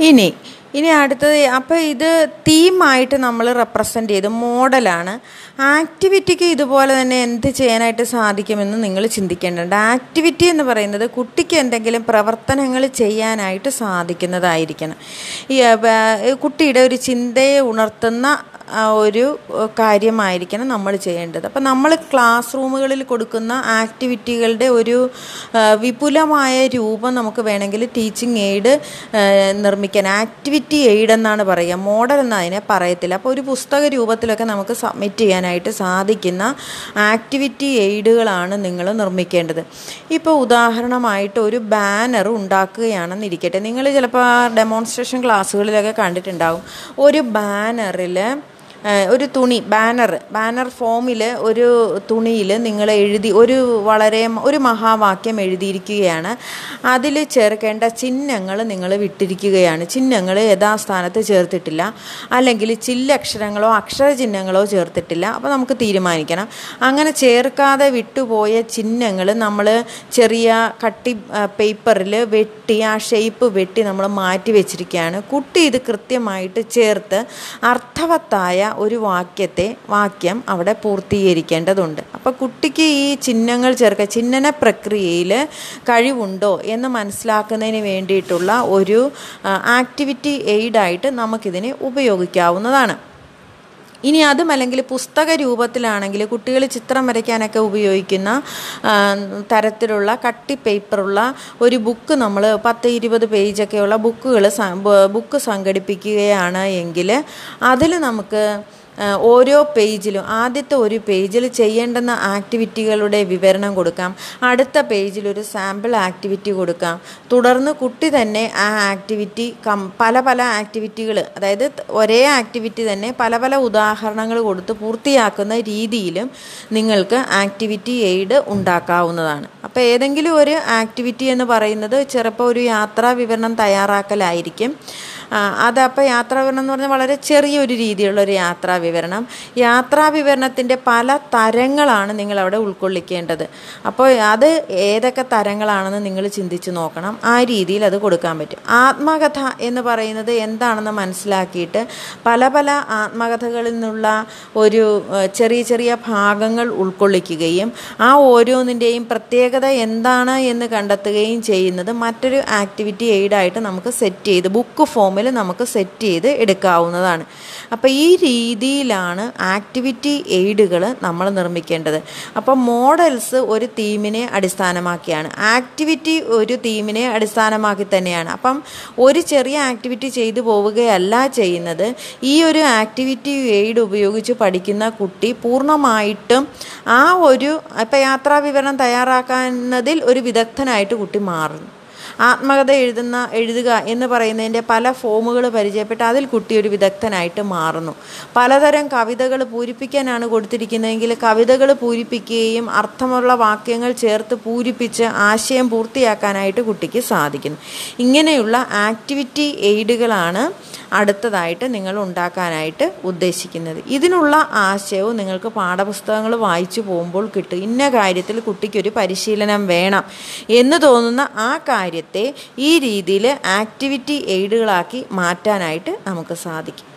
ഇനി ഇനി അടുത്തത് അപ്പോൾ ഇത് തീമായിട്ട് നമ്മൾ റെപ്രസെന്റ് ചെയ്ത് മോഡലാണ്. ആക്ടിവിറ്റിക്ക് ഇതുപോലെ തന്നെ എന്ത് ചെയ്യാനായിട്ട് സാധിക്കുമെന്ന് നിങ്ങൾ ചിന്തിക്കേണ്ടതുണ്ട്. ആക്ടിവിറ്റി എന്ന് പറയുന്നത് കുട്ടിക്ക് എന്തെങ്കിലും പ്രവർത്തനങ്ങൾ ചെയ്യാനായിട്ട് സാധിക്കുന്നതായിരിക്കണം. ഈ കുട്ടിയുടെ ഒരു ചിന്തയെ ഉണർത്തുന്ന ഒരു കാര്യമായിരിക്കണം നമ്മൾ ചെയ്യേണ്ടത്. അപ്പം നമ്മൾ ക്ലാസ് റൂമുകളിൽ കൊടുക്കുന്ന ആക്ടിവിറ്റികളുടെ ഒരു വിപുലമായ രൂപം നമുക്ക് വേണമെങ്കിൽ ടീച്ചിങ് എയ്ഡ് നിർമ്മിക്കാൻ. ആക്ടിവിറ്റി എയ്ഡ് എന്നാണ് പറയുക. മോഡൽ എന്ന് അതിനെ പറയത്തില്ല. അപ്പോൾ ഒരു പുസ്തക രൂപത്തിലൊക്കെ നമുക്ക് സബ്മിറ്റ് ചെയ്യാനായിട്ട് സാധിക്കുന്ന ആക്ടിവിറ്റി എയ്ഡുകളാണ് നിങ്ങൾ നിർമ്മിക്കേണ്ടത്. ഇപ്പോൾ ഉദാഹരണമായിട്ട് ഒരു ബാനർ ഉണ്ടാക്കുകയാണെന്നിരിക്കട്ടെ. നിങ്ങൾ ചിലപ്പോൾ ഡെമോൺസ്ട്രേഷൻ ക്ലാസ്സുകളിലൊക്കെ കണ്ടിട്ടുണ്ടാകും ഒരു ബാനറിൽ ഒരു തുണി ബാനർ ബാനർ ഫോമിൽ ഒരു തുണിയിൽ നിങ്ങൾ എഴുതി ഒരു വളരെ ഒരു മഹാവാക്യം എഴുതിയിരിക്കുകയാണ്. അതിൽ ചേർക്കേണ്ട ചിഹ്നങ്ങൾ നിങ്ങൾ വിട്ടിരിക്കുകയാണ്. ചിഹ്നങ്ങൾ യഥാസ്ഥാനത്ത് ചേർത്തിട്ടില്ല. അല്ലെങ്കിൽ ചില്ലക്ഷരങ്ങളോ അക്ഷരചിഹ്നങ്ങളോ ചേർത്തിട്ടില്ല. അപ്പോൾ നമുക്ക് തീരുമാനിക്കണം. അങ്ങനെ ചേർക്കാതെ വിട്ടുപോയ ചിഹ്നങ്ങൾ നമ്മൾ ചെറിയ കട്ടി പേപ്പറിൽ വെട്ടി ആ ഷേപ്പ് വെട്ടി നമ്മൾ മാറ്റി വെച്ചിരിക്കുകയാണ്. കുട്ടി ഇത് കൃത്യമായിട്ട് ചേർത്ത് അർത്ഥവത്തായ ഒരു വാക്യത്തെ വാക്യം അവിടെ പൂർത്തീകരിക്കേണ്ടതുണ്ട്. അപ്പോൾ കുട്ടിക്ക് ഈ ചിഹ്നങ്ങൾ ചേർക്ക ചിഹ്നന പ്രക്രിയയിൽ കഴിവുണ്ടോ എന്ന് മനസ്സിലാക്കുന്നതിന് വേണ്ടിയിട്ടുള്ള ഒരു ആക്ടിവിറ്റി എയ്ഡായിട്ട് നമുക്കിതിനെ ഉപയോഗിക്കാവുന്നതാണ്. ഇനി അതും അല്ലെങ്കിൽ പുസ്തക രൂപത്തിലാണെങ്കിൽ കുട്ടികൾ ചിത്രം വരയ്ക്കാനൊക്കെ ഉപയോഗിക്കുന്ന തരത്തിലുള്ള കട്ടി പേപ്പറുള്ള ഒരു ബുക്ക് നമ്മൾ പത്ത് ഇരുപത് പേജൊക്കെയുള്ള ബുക്കുകൾ ബുക്ക് സംഘടിപ്പിക്കുകയാണ് എങ്കിൽ അതിൽ നമുക്ക് ഓരോ പേജിലും ആദ്യത്തെ ഒരു പേജിൽ ചെയ്യേണ്ടുന്ന ആക്ടിവിറ്റികളുടെ വിവരണം കൊടുക്കാം. അടുത്ത പേജിൽ ഒരു സാമ്പിൾ ആക്ടിവിറ്റി കൊടുക്കാം. തുടർന്ന് കുട്ടി തന്നെ ആ ആക്ടിവിറ്റി കം പല പല ആക്ടിവിറ്റികൾ അതായത് ഒരേ ആക്ടിവിറ്റി തന്നെ പല പല ഉദാഹരണങ്ങൾ കൊടുത്ത് പൂർത്തിയാക്കുന്ന രീതിയിലും നിങ്ങൾക്ക് ആക്ടിവിറ്റി എയ്ഡ് ഉണ്ടാക്കാവുന്നതാണ്. അപ്പോൾ ഏതെങ്കിലും ഒരു ആക്ടിവിറ്റി എന്ന് പറയുന്നത് ചിലപ്പോൾ ഒരു യാത്രാ വിവരണം തയ്യാറാക്കലായിരിക്കും. അതപ്പോൾ യാത്രാ വിവരണം എന്ന് പറഞ്ഞാൽ വളരെ ചെറിയൊരു രീതിയിലുള്ളൊരു യാത്രാ വിവരണം യാത്രാ വിവരണത്തിന്റെ പല തരങ്ങളാണ് നിങ്ങൾ അവിടെ ഉൾക്കൊള്ളിക്കേണ്ടത്. അപ്പോൾ അത് ഏതൊക്കെ തരങ്ങളാണെന്ന് നിങ്ങൾ ചിന്തിച്ച് നോക്കണം. ആ രീതിയിൽ അത് കൊടുക്കാൻ പറ്റും. ആത്മകഥ എന്ന് പറയുന്നത് എന്താണെന്ന് മനസ്സിലാക്കിയിട്ട് പല പല ആത്മകഥകളിൽ നിന്നുള്ള ഒരു ചെറിയ ചെറിയ ഭാഗങ്ങൾ ഉൾക്കൊള്ളിക്കുകയും ആ ഓരോന്നിന്റെയും പ്രത്യേകത എന്താണ് എന്ന് കണ്ടെത്തുകയും ചെയ്യുന്നത് മറ്റൊരു ആക്ടിവിറ്റി എയ്ഡായിട്ട് നമുക്ക് സെറ്റ് ചെയ്ത് ബുക്ക് ഫോമിൽ നമുക്ക് സെറ്റ് ചെയ്ത് എടുക്കാവുന്നതാണ്. അപ്പോൾ ഈ രീതിയിലാണ് ആക്ടിവിറ്റി എയ്ഡുകൾ നമ്മൾ നിർമ്മിക്കേണ്ടത്. അപ്പോൾ മോഡൽസ് ഒരു തീമിനെ അടിസ്ഥാനമാക്കിയാണ്. ആക്ടിവിറ്റി ഒരു തീമിനെ അടിസ്ഥാനമാക്കി തന്നെയാണ്. അപ്പം ഒരു ചെറിയ ആക്ടിവിറ്റി ചെയ്തു പോവുകയല്ല ചെയ്യുന്നത്. ഈ ഒരു ആക്ടിവിറ്റി എയ്ഡ് ഉപയോഗിച്ച് പഠിക്കുന്ന കുട്ടി പൂർണമായിട്ടും ആ ഒരു ഇപ്പം യാത്രാ വിവരണം തയ്യാറാക്കുന്നതിൽ ഒരു വിദഗ്ധനായിട്ട് കുട്ടി മാറുന്നു. ആത്മകഥ എഴുതുന്ന എഴുതുക എന്ന് പറയുന്നതിന്റെ പല ഫോമുകൾ പരിചയപ്പെട്ട് അതിൽ കുട്ടി ഒരു വിദഗ്ധനായിട്ട് മാറുന്നു. പലതരം കവിതകൾ പൂരിപ്പിക്കാനാണ് കൊടുത്തിരിക്കുന്നതെങ്കിൽ കവിതകൾ പൂരിപ്പിക്കുകയും അർത്ഥമുള്ള വാക്യങ്ങൾ ചേർത്ത് പൂരിപ്പിച്ച് ആശയം പൂർത്തിയാക്കാനായിട്ട് കുട്ടിക്ക് സാധിക്കുന്നു. ഇങ്ങനെയുള്ള ആക്ടിവിറ്റി എയ്ഡുകളാണ് അടുത്തതായിട്ട് നിങ്ങൾ ഉണ്ടാക്കാനായിട്ട് ഉദ്ദേശിക്കുന്നത്. ഇതിനുള്ള ആശയവും നിങ്ങൾക്ക് പാഠപുസ്തകങ്ങൾ വായിച്ചു പോകുമ്പോൾ കിട്ടും. ഇന്ന കാര്യത്തിൽ കുട്ടിക്കൊരു പരിശീലനം വേണം എന്ന് തോന്നുന്ന ആ കാര്യത്തെ ഈ രീതിയിൽ ആക്ടിവിറ്റി എയ്ഡുകളാക്കി മാറ്റാനായിട്ട് നമുക്ക് സാധിക്കും.